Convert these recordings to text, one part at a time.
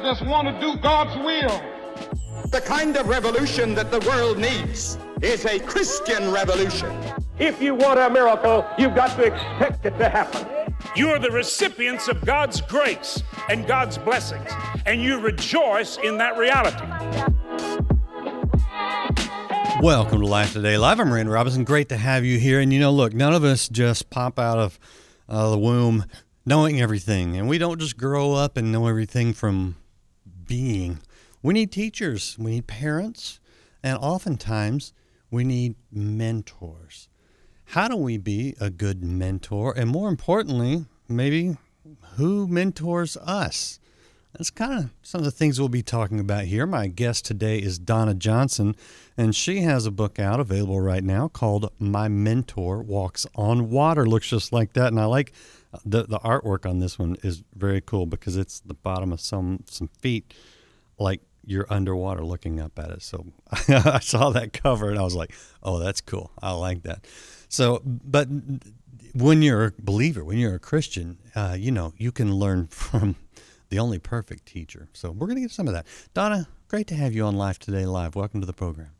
I just want to do God's will. The kind of revolution that the world needs is a Christian revolution. If you want a miracle, you've got to expect it to happen. You are the recipients of God's grace and God's blessings, and you rejoice in that reality. Welcome to Life Today Live. I'm Randy Robison. Great to have you here. And you know, look, none of us just pop out of uh, the womb knowing everything, and we don't just grow up and know everything from being. We need teachers, we need parents, and oftentimes we need mentors. How do we be a good mentor? And more importantly, maybe who mentors us? That's kind of some of the things we'll be talking about here. My guest today is Donna Johnson, and she has a book out available right now called My Mentor Walks on Water. Looks just like that, and I like the the artwork on this one is very cool because it's the bottom of some some feet, like you're underwater looking up at it. So I saw that cover and I was like, oh, that's cool. I like that. So, but when you're a believer, when you're a Christian, uh, you know, you can learn from the only perfect teacher. So we're going to get some of that. Donna, great to have you on Life Today Live. Welcome to the program.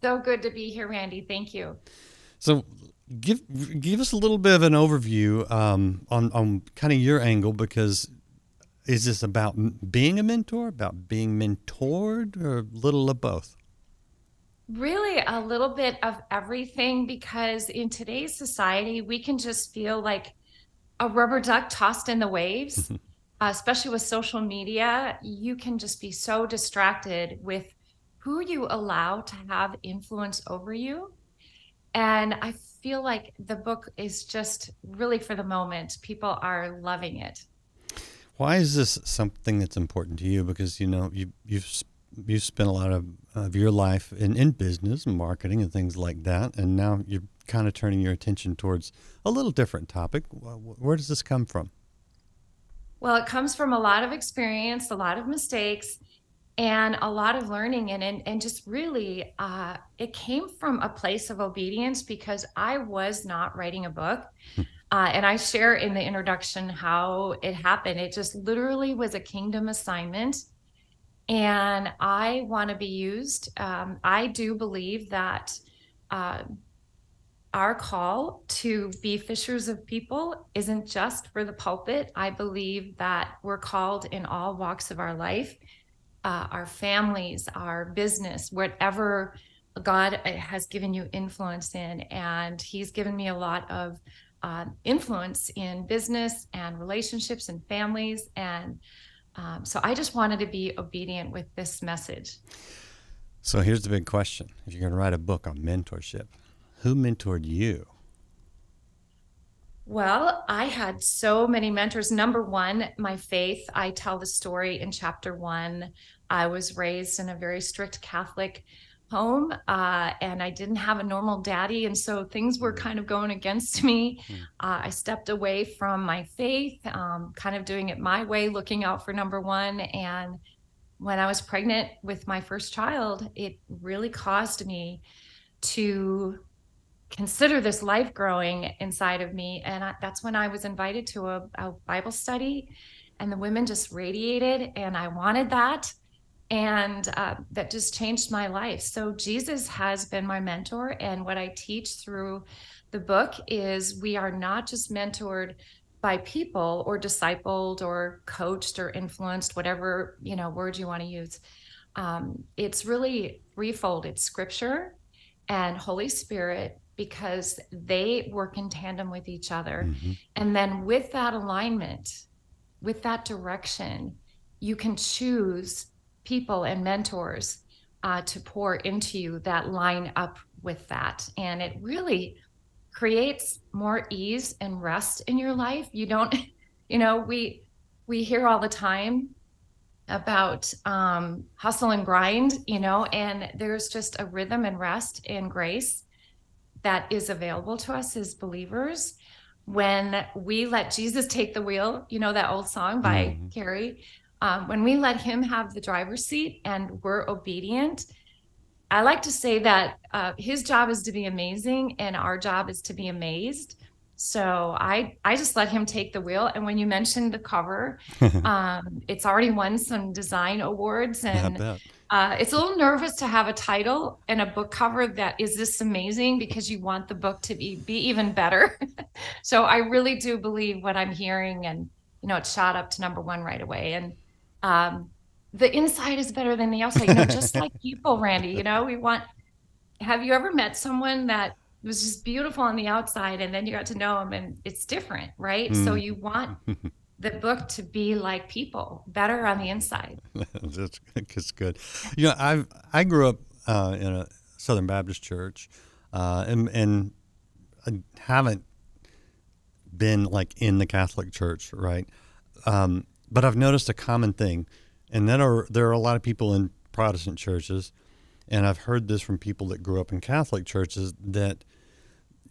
So good to be here, Randy. Thank you. So give give us a little bit of an overview um, on on kind of your angle because is this about being a mentor, about being mentored, or a little of both? Really, a little bit of everything because in today's society, we can just feel like a rubber duck tossed in the waves, uh, especially with social media. You can just be so distracted with who you allow to have influence over you. And I feel like the book is just really for the moment. People are loving it. Why is this something that's important to you? Because you know you you've you spent a lot of, of your life in, in business and marketing and things like that, and now you're kind of turning your attention towards a little different topic. Where does this come from? Well, it comes from a lot of experience, a lot of mistakes, and a lot of learning and and, and just really uh, it came from a place of obedience because i was not writing a book hmm. uh, and i share in the introduction how it happened. It just literally was a kingdom assignment and i want to be used. Um, i do believe that uh, our call to be fishers of people isn't just for the pulpit. I believe that we're called in all walks of our life uh, our families, our business, whatever God uh, has given you influence in. And He's given me a lot of uh, influence in business and relationships and families. And um, so I just wanted to be obedient with this message. So here's the big question if you're going to write a book on mentorship, who mentored you? Well, I had so many mentors. Number one, my faith. I tell the story in chapter one. I was raised in a very strict Catholic home uh, and I didn't have a normal daddy. And so things were kind of going against me. Hmm. Uh, I stepped away from my faith, um, kind of doing it my way, looking out for number one. And when I was pregnant with my first child, it really caused me to consider this life growing inside of me. And I, that's when I was invited to a, a, Bible study, and the women just radiated, and I wanted that. And uh, that just changed my life. So, Jesus has been my mentor. And what I teach through the book is we are not just mentored by people or discipled or coached or influenced, whatever you know word you want to use. Um, it's really threefold it's scripture and Holy Spirit because they work in tandem with each other. Mm-hmm. And then with that alignment, with that direction, you can choose people and mentors uh, to pour into you that line up with that. And it really creates more ease and rest in your life. You don't, you know, we we hear all the time about um, hustle and grind, you know, and there's just a rhythm and rest and grace that is available to us as believers when we let Jesus take the wheel. You know that old song by mm-hmm. Carrie. Um, when we let Him have the driver's seat and we're obedient, I like to say that uh, His job is to be amazing and our job is to be amazed. So I I just let him take the wheel. And when you mentioned the cover, um, it's already won some design awards, and uh, it's a little nervous to have a title and a book cover that is this amazing because you want the book to be be even better. so I really do believe what I'm hearing, and you know, it shot up to number one right away. And um, the inside is better than the outside. You know, just like people, Randy. You know, we want. Have you ever met someone that was just beautiful on the outside and then you got to know them and it's different right mm. so you want the book to be like people better on the inside that's, that's good you know i i grew up uh, in a southern baptist church uh, and and i haven't been like in the catholic church right um, but i've noticed a common thing and then are there are a lot of people in protestant churches and I've heard this from people that grew up in Catholic churches that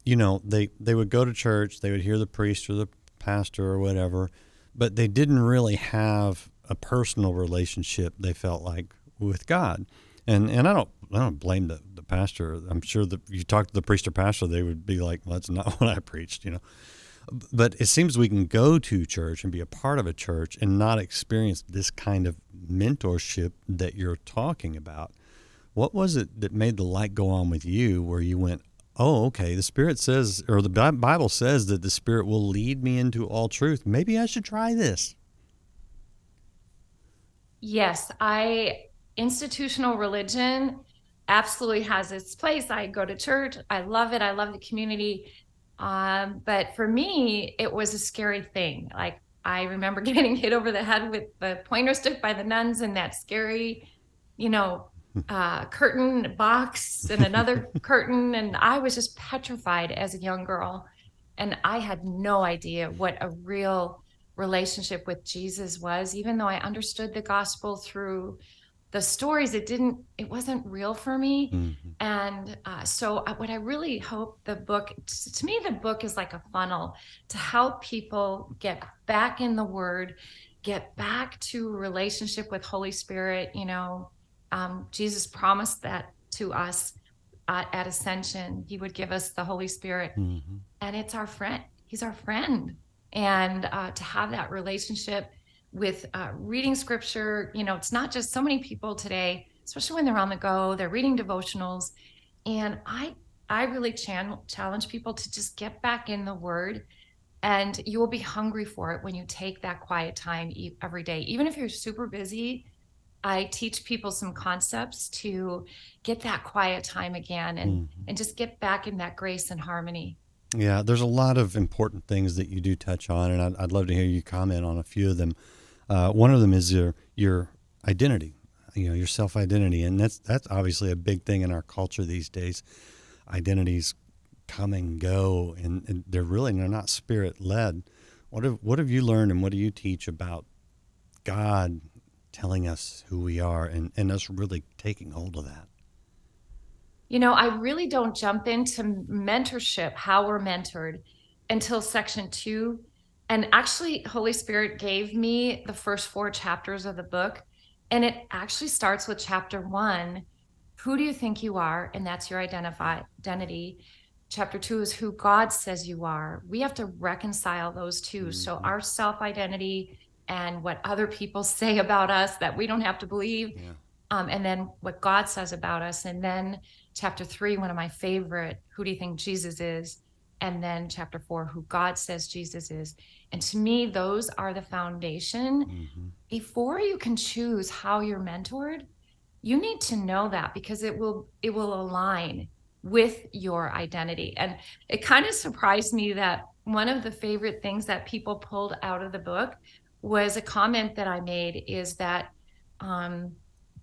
you know, they, they would go to church, they would hear the priest or the pastor or whatever, but they didn't really have a personal relationship, they felt like, with God. And and I don't I don't blame the, the pastor. I'm sure that you talk to the priest or pastor, they would be like, well, that's not what I preached, you know. But it seems we can go to church and be a part of a church and not experience this kind of mentorship that you're talking about. What was it that made the light go on with you where you went, oh, okay, the Spirit says, or the Bible says that the Spirit will lead me into all truth. Maybe I should try this. Yes, I, institutional religion absolutely has its place. I go to church, I love it, I love the community. Um, but for me, it was a scary thing. Like, I remember getting hit over the head with the pointer stick by the nuns and that scary, you know, uh, curtain box and another curtain. And I was just petrified as a young girl. And I had no idea what a real relationship with Jesus was, even though I understood the gospel through the stories it didn't it wasn't real for me mm-hmm. and uh, so uh, what i really hope the book to me the book is like a funnel to help people get back in the word get back to relationship with holy spirit you know um, Jesus promised that to us uh, at ascension. He would give us the Holy Spirit, mm-hmm. and it's our friend. He's our friend, and uh, to have that relationship with uh, reading scripture, you know, it's not just so many people today, especially when they're on the go, they're reading devotionals, and I I really challenge people to just get back in the Word and you will be hungry for it when you take that quiet time every day even if you're super busy I teach people some concepts to get that quiet time again and, mm-hmm. and just get back in that grace and harmony. Yeah, there's a lot of important things that you do touch on, and I'd, I'd love to hear you comment on a few of them. Uh, one of them is your your identity, you know, your self identity, and that's that's obviously a big thing in our culture these days. Identities come and go, and, and they're really they're not spirit led. What have what have you learned, and what do you teach about God telling us who we are and, and us really taking hold of that? You know, I really don't jump into mentorship, how we're mentored, until section two. And actually, Holy Spirit gave me the first four chapters of the book. And it actually starts with chapter one Who do you think you are? And that's your identify, identity. Chapter two is who God says you are. We have to reconcile those 2 mm-hmm. So, our self identity and what other people say about us that we don't have to believe. Yeah. Um, and then what God says about us. And then chapter three, one of my favorite, who do you think Jesus is? And then chapter four, who God says Jesus is. And to me, those are the foundation. Mm-hmm. Before you can choose how you're mentored, you need to know that because it will it will align with your identity. And it kind of surprised me that one of the favorite things that people pulled out of the book was a comment that I made is that um,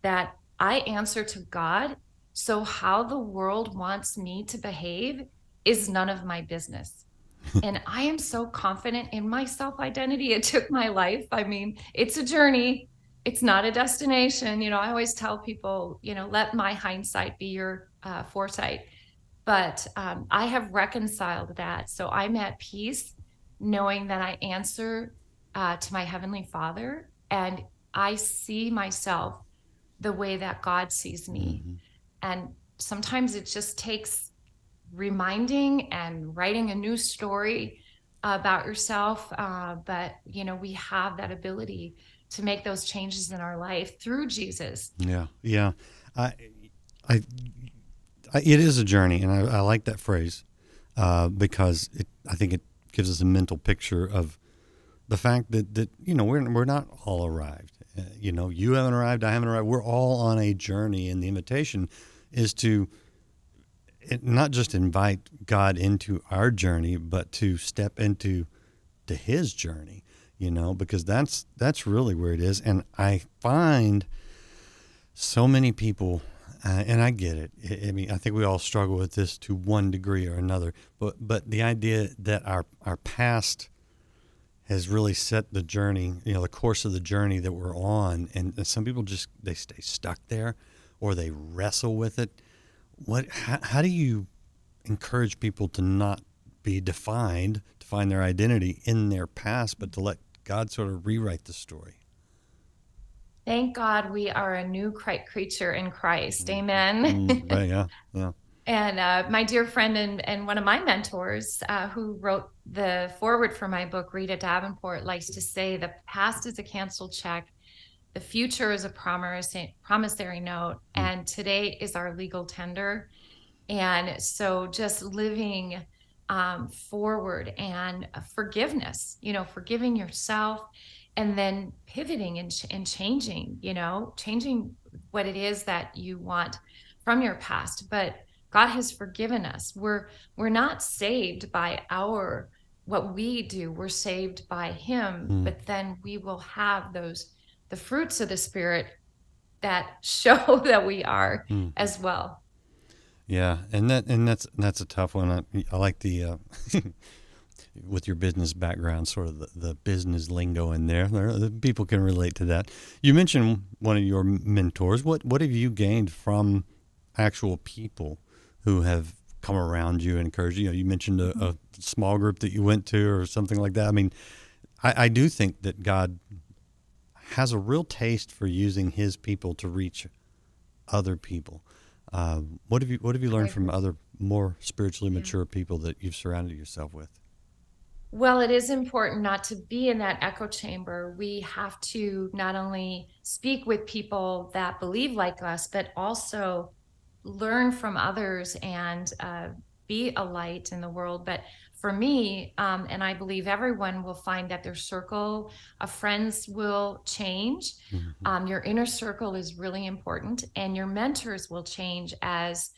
that I answer to God. So how the world wants me to behave is none of my business. and I am so confident in my self identity. It took my life. I mean, it's a journey. It's not a destination. You know, I always tell people, you know, let my hindsight be your uh, foresight. But um, I have reconciled that. So I'm at peace knowing that I answer uh, to my Heavenly Father, and I see myself the way that God sees me. Mm-hmm. And sometimes it just takes reminding and writing a new story about yourself. Uh, but, you know, we have that ability to make those changes in our life through Jesus. Yeah. Yeah. I, I, I it is a journey. And I, I like that phrase uh, because it, I think it gives us a mental picture of the fact that, that you know, we're, we're not all arrived. Uh, you know, you haven't arrived, I haven't arrived. We're all on a journey. And the invitation is to, it, not just invite God into our journey, but to step into to His journey. You know, because that's that's really where it is. And I find so many people, uh, and I get it. I, I mean, I think we all struggle with this to one degree or another. But but the idea that our our past has really set the journey, you know, the course of the journey that we're on, and some people just they stay stuck there, or they wrestle with it what how, how do you encourage people to not be defined to find their identity in their past but to let god sort of rewrite the story? Thank god we are a new creature in christ. Mm. amen. Mm, right, yeah yeah. And uh, my dear friend and, and one of my mentors uh, who wrote the foreword for my book rita davenport likes to say the past is a canceled check the future is a promissory note, mm. and today is our legal tender. And so, just living um, forward and forgiveness, you know, forgiving yourself, and then pivoting and, and changing, you know, changing what it is that you want from your past. But God has forgiven us. We're we're not saved by our what we do. We're saved by Him. Mm. But then we will have those the fruits of the spirit that show that we are mm. as well. Yeah, and that and that's that's a tough one. I, I like the uh, with your business background, sort of the, the business lingo in there. there. People can relate to that. You mentioned one of your mentors. What what have you gained from actual people who have come around you and encouraged you? You, know, you mentioned a, a, small group that you went to or something like that. I mean, I, I do think that God has a real taste for using his people to reach other people. Uh, what have you What have you learned from other more spiritually mature people that you've surrounded yourself with? Well, it is important not to be in that echo chamber. We have to not only speak with people that believe like us, but also learn from others and uh, be a light in the world. But for me, um, and I believe everyone will find that their circle of friends will change. Mm-hmm. Um, your inner circle is really important, and your mentors will change as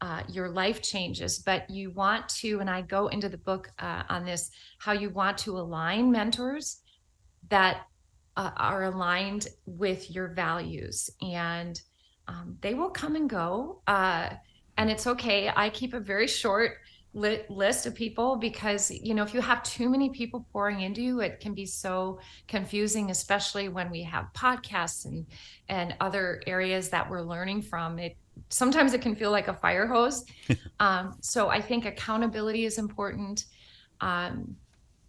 uh, your life changes. But you want to, and I go into the book uh, on this, how you want to align mentors that uh, are aligned with your values, and um, they will come and go. Uh, and it's okay. I keep a very short li- list of people because you know if you have too many people pouring into you it can be so confusing especially when we have podcasts and and other areas that we're learning from. It sometimes it can feel like a fire hose. Um, so i think accountability is important um,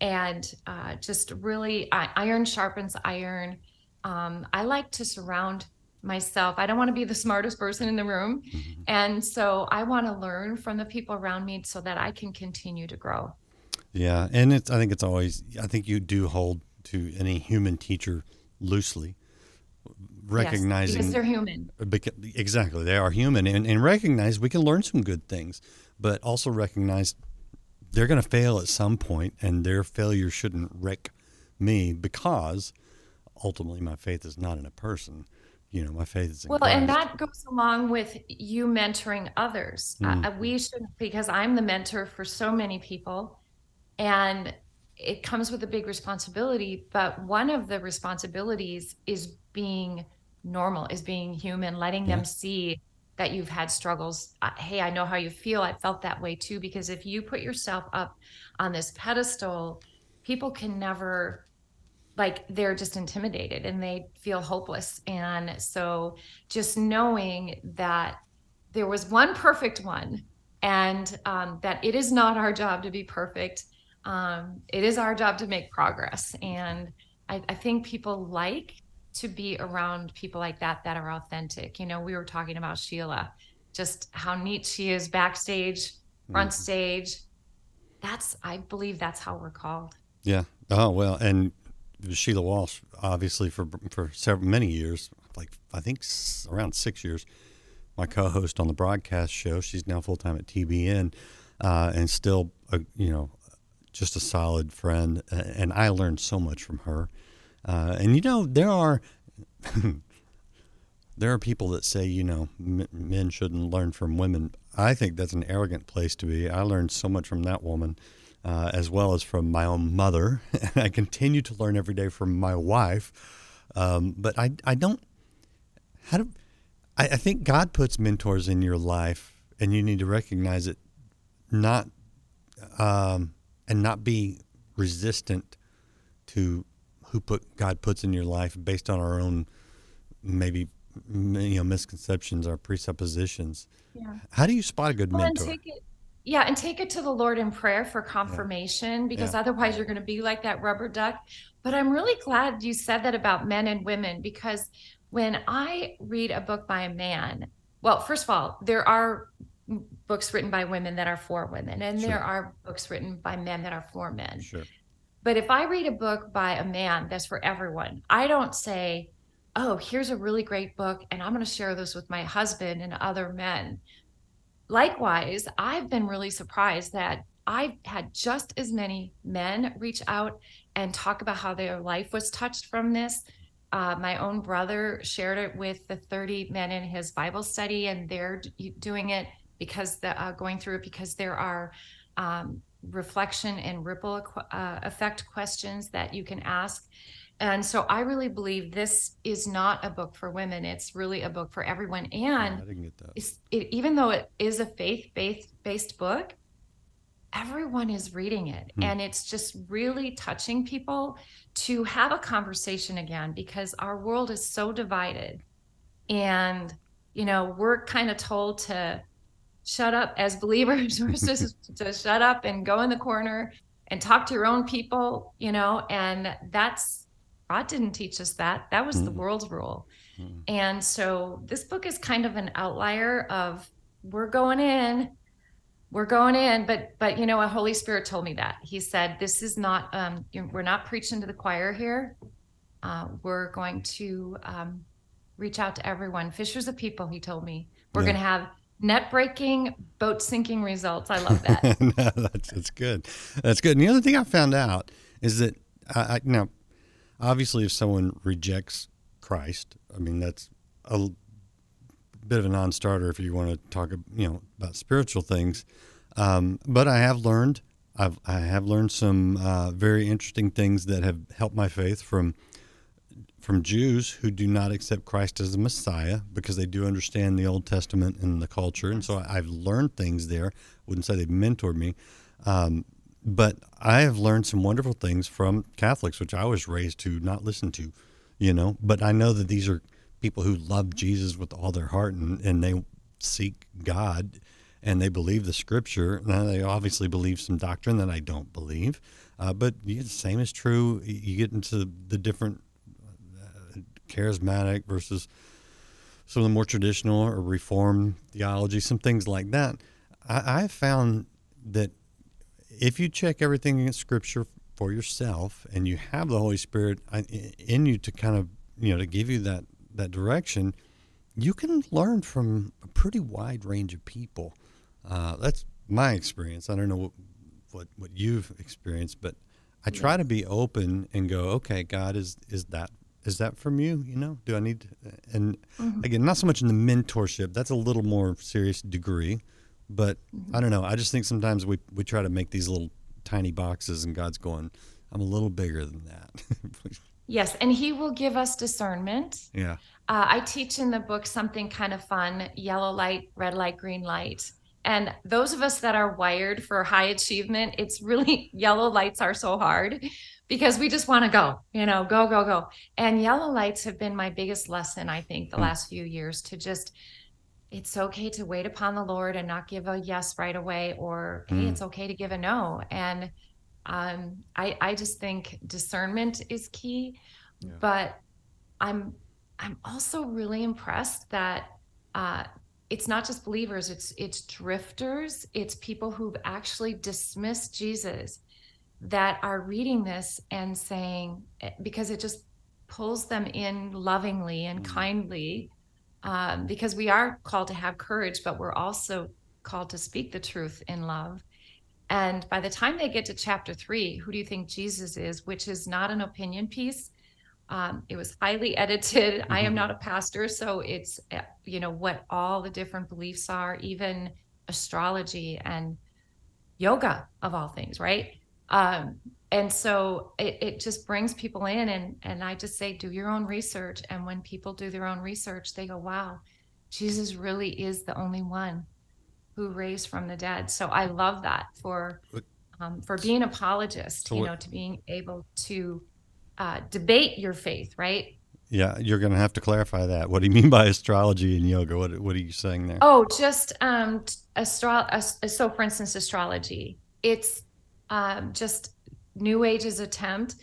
and uh, just really uh, iron sharpens iron. Um, i like to surround myself. I don't want to be the smartest person in the room. Mm-hmm. And so I want to learn from the people around me so that I can continue to grow. Yeah. And it's, I think it's always, I think you do hold to any human teacher loosely, recognizing. Yes, because they're human. Because, exactly. They are human and, and recognize we can learn some good things, but also recognize they're going to fail at some point and their failure shouldn't wreck me because ultimately my faith is not in a person you know my faith is well Christ. and that goes along with you mentoring others mm. uh, we should because i'm the mentor for so many people and it comes with a big responsibility but one of the responsibilities is being normal is being human letting yeah. them see that you've had struggles uh, hey i know how you feel i felt that way too because if you put yourself up on this pedestal people can never like they're just intimidated and they feel hopeless. And so just knowing that there was one perfect one and um, that it is not our job to be perfect. Um, it is our job to make progress. And I, I think people like to be around people like that that are authentic. You know, we were talking about Sheila, just how neat she is backstage front stage. That's, I believe that's how we're called. Yeah. Oh well, and Sheila Walsh, obviously for for several many years, like I think s- around six years, my co-host on the broadcast show. She's now full time at TBN, uh, and still, a, you know, just a solid friend. Uh, and I learned so much from her. Uh, and you know, there are there are people that say, you know, m- men shouldn't learn from women. I think that's an arrogant place to be. I learned so much from that woman, uh, as well as from my own mother. And I continue to learn every day from my wife. Um, but I, I don't, how do, I, I think God puts mentors in your life and you need to recognize it, not, um, and not be resistant to who put God puts in your life based on our own maybe you know misconceptions or presuppositions. Yeah. How do you spot a good Well, and mentor? take it, yeah, and take it to the Lord in prayer for confirmation because Yeah. otherwise you're going to be like that rubber duck. But I'm really glad you said that about men and women because when I read a book by a man, well, first of all, there are books written by women that are for women, and Sure. there are books written by men that are for men. Sure. But if I read a book by a man that's for everyone, I don't say, oh, here's a really great book, and I'm going to share this with my husband and other men. Likewise, I've been really surprised that I've had just as many men reach out and talk about how their life was touched from this. Uh, my own brother shared it with the 30 men in his Bible study, and they're doing it because the uh, going through it because there are um, reflection and ripple uh, effect questions that you can ask. And so I really believe this is not a book for women. It's really a book for everyone. And I didn't get that. it's, it, even though it is a faith based based book, everyone is reading it, Hmm. and it's just really touching people to have a conversation again because our world is so divided, and you know we're kind of told to shut up as believers. We're supposed to shut up and go in the corner and talk to your own people, you know, and that's God didn't teach us that. That was the Mm. world's rule. Mm. And so this book is kind of an outlier of we're going in, we're going in, but but you know, a Holy Spirit told me that. He said, This is not um we're not preaching to the choir here. Uh, we're going to um, reach out to everyone. Fishers of people, he told me. We're Yeah. gonna have net breaking, boat sinking results. I love that. no, that's, that's good. That's good. And the other thing I found out is that I, I now, obviously, if someone rejects Christ, I mean that's a bit of a non-starter if you want to talk, you know, about spiritual things. Um, but I have learned, I've I have learned some uh, very interesting things that have helped my faith from from Jews who do not accept Christ as the Messiah because they do understand the Old Testament and the culture, and so I've learned things there. Wouldn't say they've mentored me, um, but I have learned some wonderful things from Catholics, which I was raised to not listen to, you know. But I know that these are people who love Jesus with all their heart and, and they seek God and they believe the Scripture. Now they obviously believe some doctrine that I don't believe, uh, but the same is true. You get into the different charismatic versus some of the more traditional or reformed theology, some things like that. I, I found that if you check everything in Scripture for yourself and you have the Holy Spirit in you to kind of you know to give you that that direction, you can learn from a pretty wide range of people. Uh, that's my experience. I don't know what, what what you've experienced, but I try to be open and go, okay, God, is is that is that from you? You know, do I need? To, and again, not so much in the mentorship. That's a little more serious degree, but I don't know. I just think sometimes we we try to make these little tiny boxes, and God's going, I'm a little bigger than that. yes, and he will give us discernment. yeah. Uh, I teach in the book something kind of fun yellow light, red light, green light. And those of us that are wired for high achievement, it's really yellow lights are so hard because we just want to go, you know, go, go, go. And yellow lights have been my biggest lesson, I think, the Hmm. last few years to just, it's okay to wait upon the Lord and not give a yes right away, or hey, Hmm. it's okay to give a no. And um, I, I just think discernment is key. But I'm I'm also really impressed that uh, it's not just believers it's it's drifters it's people who've actually dismissed jesus that are reading this and saying eh, because it just pulls them in lovingly and Mm. kindly um, because we are called to have courage but we're also called to speak the truth in love and by the time they get to chapter three who do you think jesus is which is not an opinion piece um, it was highly edited i am Mhm. not a pastor so it's uh, you know what all the different beliefs are even astrology and yoga of all things right um, and so it, it just brings people in and and i just say do your own research and when people do their own research they go wow jesus really is the only one who raised from the dead so i love that for um, for being apologist So you know to being able to uh, debate your faith right Yeah, you're going to have to clarify that. What do you mean by astrology and yoga? What What are you saying there? Oh, just um, astro- as- so for instance, astrology. It's um, just New Age's attempt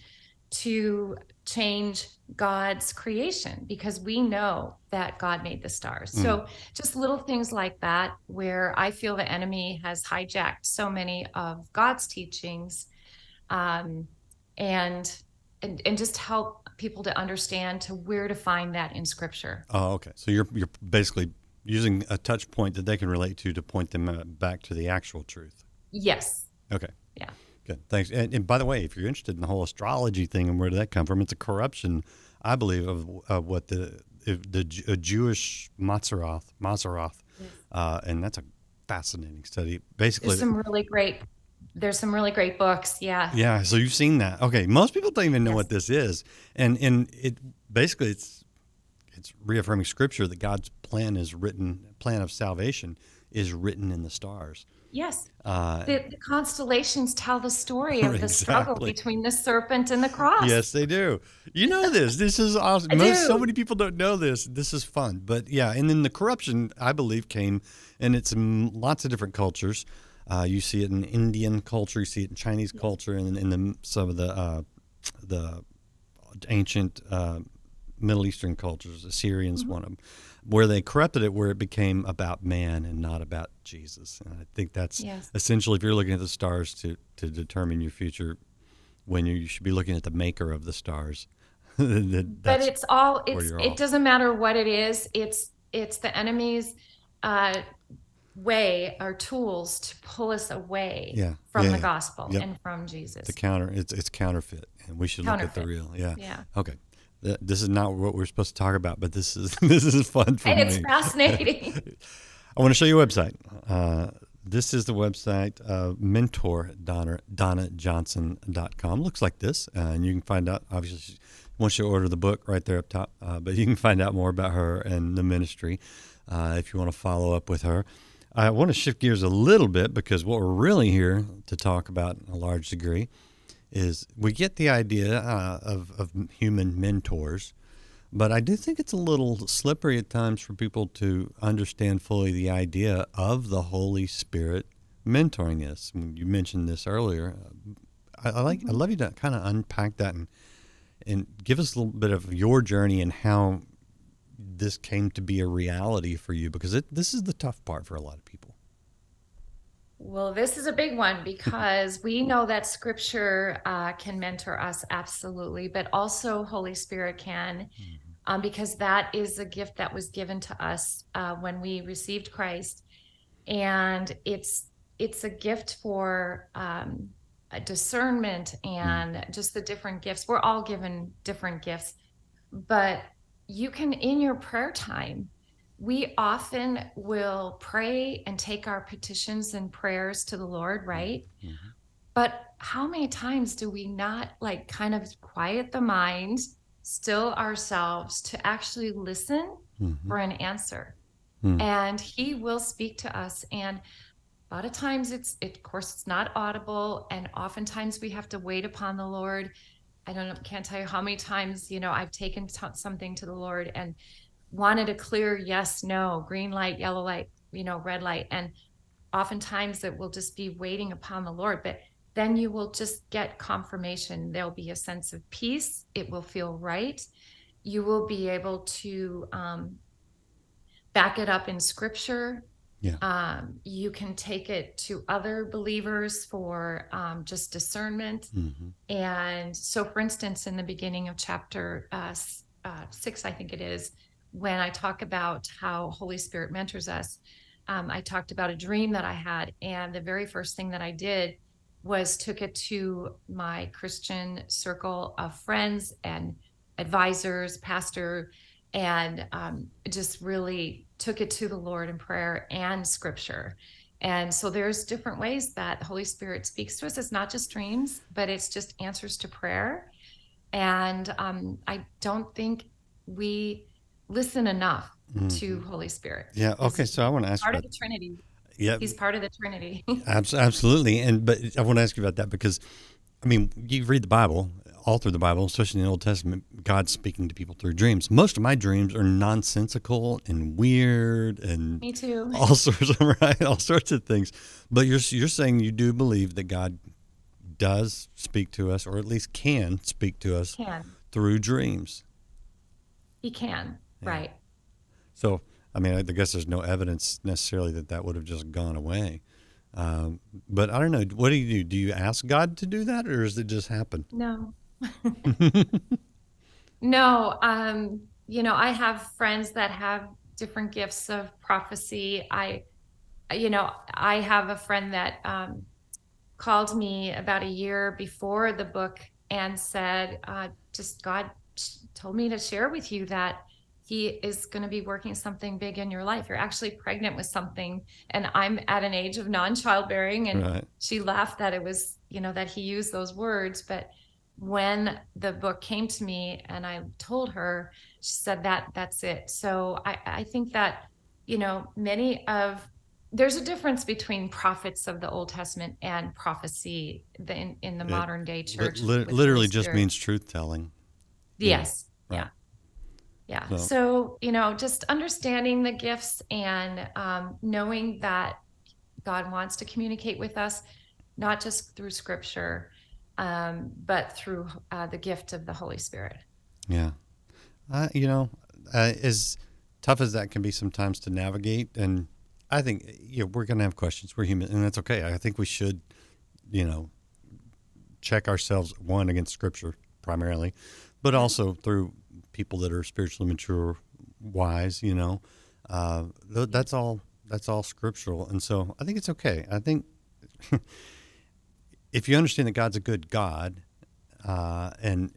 to change God's creation because we know that God made the stars. So just little things like that, where I feel the enemy has hijacked so many of God's teachings, um, and and and just help people to understand to where to find that in Scripture. Oh, okay. So you're you're basically using a touch point that they can relate to to point them uh, back to the actual truth. Yes. Okay. Yeah. Good. Thanks. And, and by the way, if you're interested in the whole astrology thing and where did that come from, it's a corruption, I believe, of, of what the if the a Jewish Mazzaroth, Mazzaroth, uh, and that's a fascinating study. Basically, There's some really great. There's some really great books. Yeah. yeah. So you've seen that. Okay. Most people don't even know Yes. what this is, and and it basically it's it's reaffirming scripture that God's plan is written, plan of salvation is written in the stars. Yes. Uh, The, the constellations tell the story of the struggle between the serpent and the cross. Yes, they do. You know this. This is awesome. Most, so many people don't know this. This is fun. But yeah, and then the corruption, I believe, came, and it's in lots of different cultures. Uh, you see it in Indian culture, you see it in Chinese culture, and in the, some of the uh, the ancient uh, Middle Eastern cultures. Assyrians, Mm-hmm. one of them, where they corrupted it, where it became about man and not about Jesus. And I think that's Yes. essentially if you're looking at the stars to to determine your future when you, should be looking at the maker of the stars. That- But it's all it's it off. doesn't matter what it is. It's. It's the enemy's uh, way or tools to pull us away Yeah. from Yeah, the yeah. gospel Yep. and from Jesus. the counter. It's it's counterfeit, and we should look at the real. Yeah. Yeah. Okay. Th- This is not what we're supposed to talk about, but this is this is fun for me. and me. it's fascinating. I want to show you a website. Uh, this is the website uh, mentor Donna, donnajohnson.com. Looks like this. Uh, and you can find out, obviously, once you order the book right there up top, uh, but you can find out more about her and the ministry uh, if you want to follow up with her. I want to shift gears a little bit because what we're really here to talk about in a large degree is we get the idea uh, of, of human mentors. But I do think it's a little slippery at times for people to understand fully the idea of the Holy Spirit mentoring us. You mentioned this earlier. I, I like. I love you to kind of unpack that and and give us a little bit of your journey and how this came to be a reality for you because it, this is the tough part for a lot of people. Well, this is a big one because we know that scripture uh, can mentor us absolutely, but also Holy Spirit can, um, because that is a gift that was given to us uh, when we received Christ, and it's it's a gift for um, a discernment and just the different gifts. We're all given different gifts, but you can in your prayer time we often will pray and take our petitions and prayers to the Lord, right? But how many times do we not like kind of quiet the mind, still ourselves to actually listen Mhm. for an answer? Hmm. And He will speak to us. And a lot of times it's, it, of course, it's not audible. And oftentimes we have to wait upon the Lord. I don't know, can't tell you how many times, you know, I've taken t- something to the Lord and wanted a clear yes, no, green light, yellow light, you know, red light. And oftentimes it will just be waiting upon the Lord. But then you will just get confirmation. There'll be a sense of peace. It will feel right. You will be able to, um, back it up in scripture. Yeah. Um, you can take it to other believers for um, just discernment. Mm-hmm. And so, for instance, in the beginning of chapter uh, uh, six, I think it is, when I talk about how Holy Spirit mentors us, um, I talked about a dream that I had. And the very first thing that I did was took it to my Christian circle of friends and advisors, pastor, and um, just really took it to the Lord in prayer and scripture. And so there's different ways that Holy Spirit speaks to us. It's not just dreams, but it's just answers to prayer. And um, I don't think we listen enough to Holy Spirit. Mm-hmm. Yeah. Okay. So I want to ask part about of the Trinity. yeah. He's part of the Trinity. Absolutely, and but I want to ask you about that because, I mean, you read the Bible all through the Bible, especially in the Old Testament. God's speaking to people through dreams. Most of my dreams are nonsensical and weird and Me too. all sorts of right, all sorts of things. But you're you're saying you do believe that God does speak to us, or at least can speak to us Can. through dreams. He can. Right. So, I mean, I guess there's no evidence necessarily that that would have just gone away. Um, but I don't know. What do you do? Do you ask God to do that, or does it just happen? No. no. Um, you know, I have friends that have different gifts of prophecy. I, you know, I have a friend that um, called me about a year before the book and said, uh, just God told me to share with you that he is going to be working something big in your life. You're actually pregnant with something. And I'm at an age of non childbearing. And Right. she laughed that it was, you know, that he used those words. But when the book came to me and I told her, she said that that's it. So I, I think that, you know, many of there's a difference between prophets of the Old Testament and prophecy in, in the It modern day church. li- literally just means truth telling. Yeah. Yes. Right. Yeah. Yeah. So- So, you know, just understanding the gifts and um, knowing that God wants to communicate with us, not just through scripture, um, but through uh, the gift of the Holy Spirit. Yeah. Uh, you know, uh, as tough as that can be sometimes to navigate, and I think you know, we're going to have questions. We're human, and that's okay. I think we should, you know, check ourselves one against Scripture primarily, but also through people that are spiritually mature, wise. You know, uh, th- that's all. That's all scriptural, and so I think it's okay. I think if you understand that God's a good God, uh, and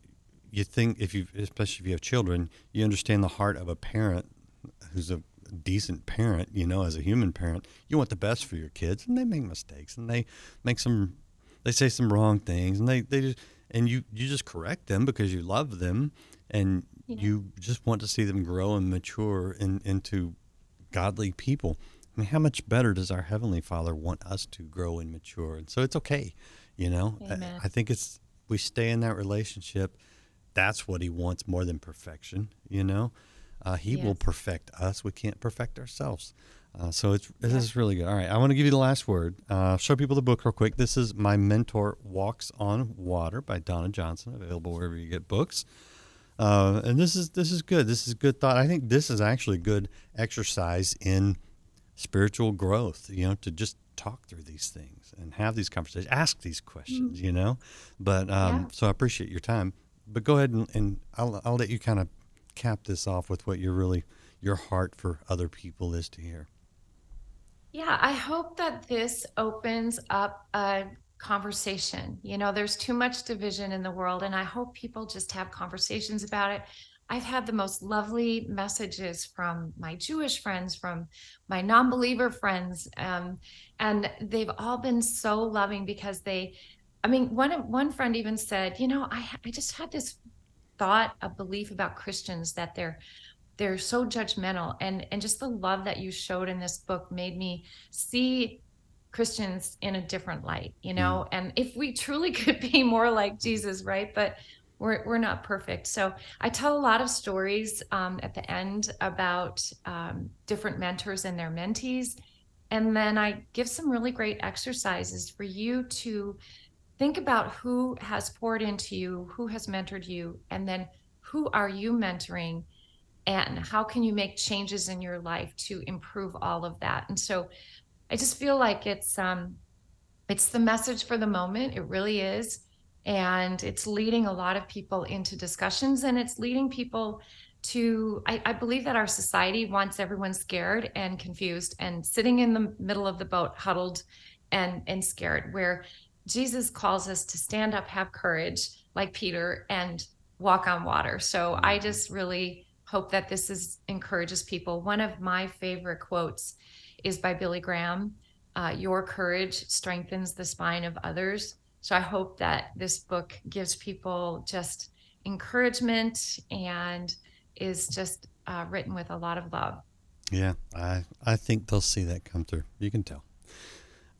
you think if you, especially if you have children, you understand the heart of a parent who's a decent parent. You know, as a human parent, you want the best for your kids, and they make mistakes, and they make some, they say some wrong things, and they they just and you you just correct them because you love them, and you just want to see them grow and mature in, into godly people. I mean, how much better does our heavenly Father want us to grow and mature? And so it's okay, you know. I- I, think it's we stay in that relationship. That's what He wants more than perfection, you know. Uh, he will perfect us. We can't perfect ourselves. Uh, so it's this is really good. All right, I want to give you the last word. Uh, show people the book real quick. This is My Mentor Walks on Water by Donna Johnson, available wherever you get books. Uh, and this is this is good. This is good thought. I think this is actually good exercise in spiritual growth. You know, to just talk through these things and have these conversations, ask these questions. You know, but um, Yeah. so I appreciate your time. But go ahead and, and I'll I'll let you kind of cap this off with what your really your heart for other people is to hear. Yeah, I hope that this opens up a conversation. You know, there's too much division in the world, and I hope people just have conversations about it. I've had the most lovely messages from my Jewish friends, from my non believer friends, um, and they've all been so loving because they, I mean, one, one friend even said, You know, I, I just had this thought, a belief about Christians that they're they're so judgmental. And and just the love that you showed in this book made me see christians in a different light you know? And if we truly could be more like jesus right? But we're, we're not perfect. So i tell a lot of stories um, at the end about um, different mentors and their mentees. And then i give some really great exercises for you to think about who has poured into you who has mentored you and then who are you mentoring and how can you make changes in your life to improve all of that? And so i just feel like it's um it's the message for the moment it really is and it's leading a lot of people into discussions and it's leading people to I, I, believe that our society wants everyone scared and confused and sitting in the middle of the boat huddled and and scared where jesus calls us to stand up have courage like peter and walk on water. So i just really hope that this is encourages people one of my favorite quotes is by billy graham uh, your courage strengthens the spine of others so i hope that this book gives people just encouragement and is just uh, written with a lot of love. Yeah, I I think they'll see that come through. You can tell.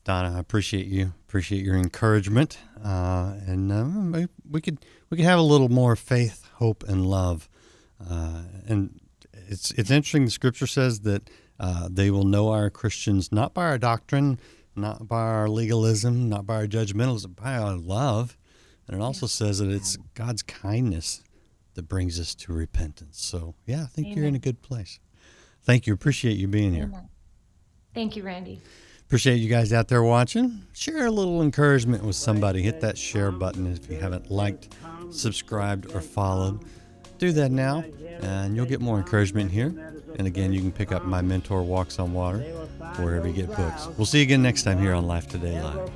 Donna, I appreciate you. Appreciate your encouragement, uh, and uh, we could we could have a little more faith, hope, and love. Uh, and it's it's interesting. The Scripture says that uh, they will know our Christians not by our doctrine, not by our legalism, not by our judgmentalism, but by our love. And it also says that it's God's kindness that brings us to repentance. So, yeah, I think Amen. you're in a good place. Thank you. Appreciate you being Amen. here. Thank you, Randy. Appreciate you guys out there watching. Share a little encouragement with somebody. Hit that share button if you haven't liked, subscribed, or followed. Do that now, and you'll get more encouragement here. And again, you can pick up My Mentor Walks on Water wherever you get books. We'll see you again next time here on Life Today Live.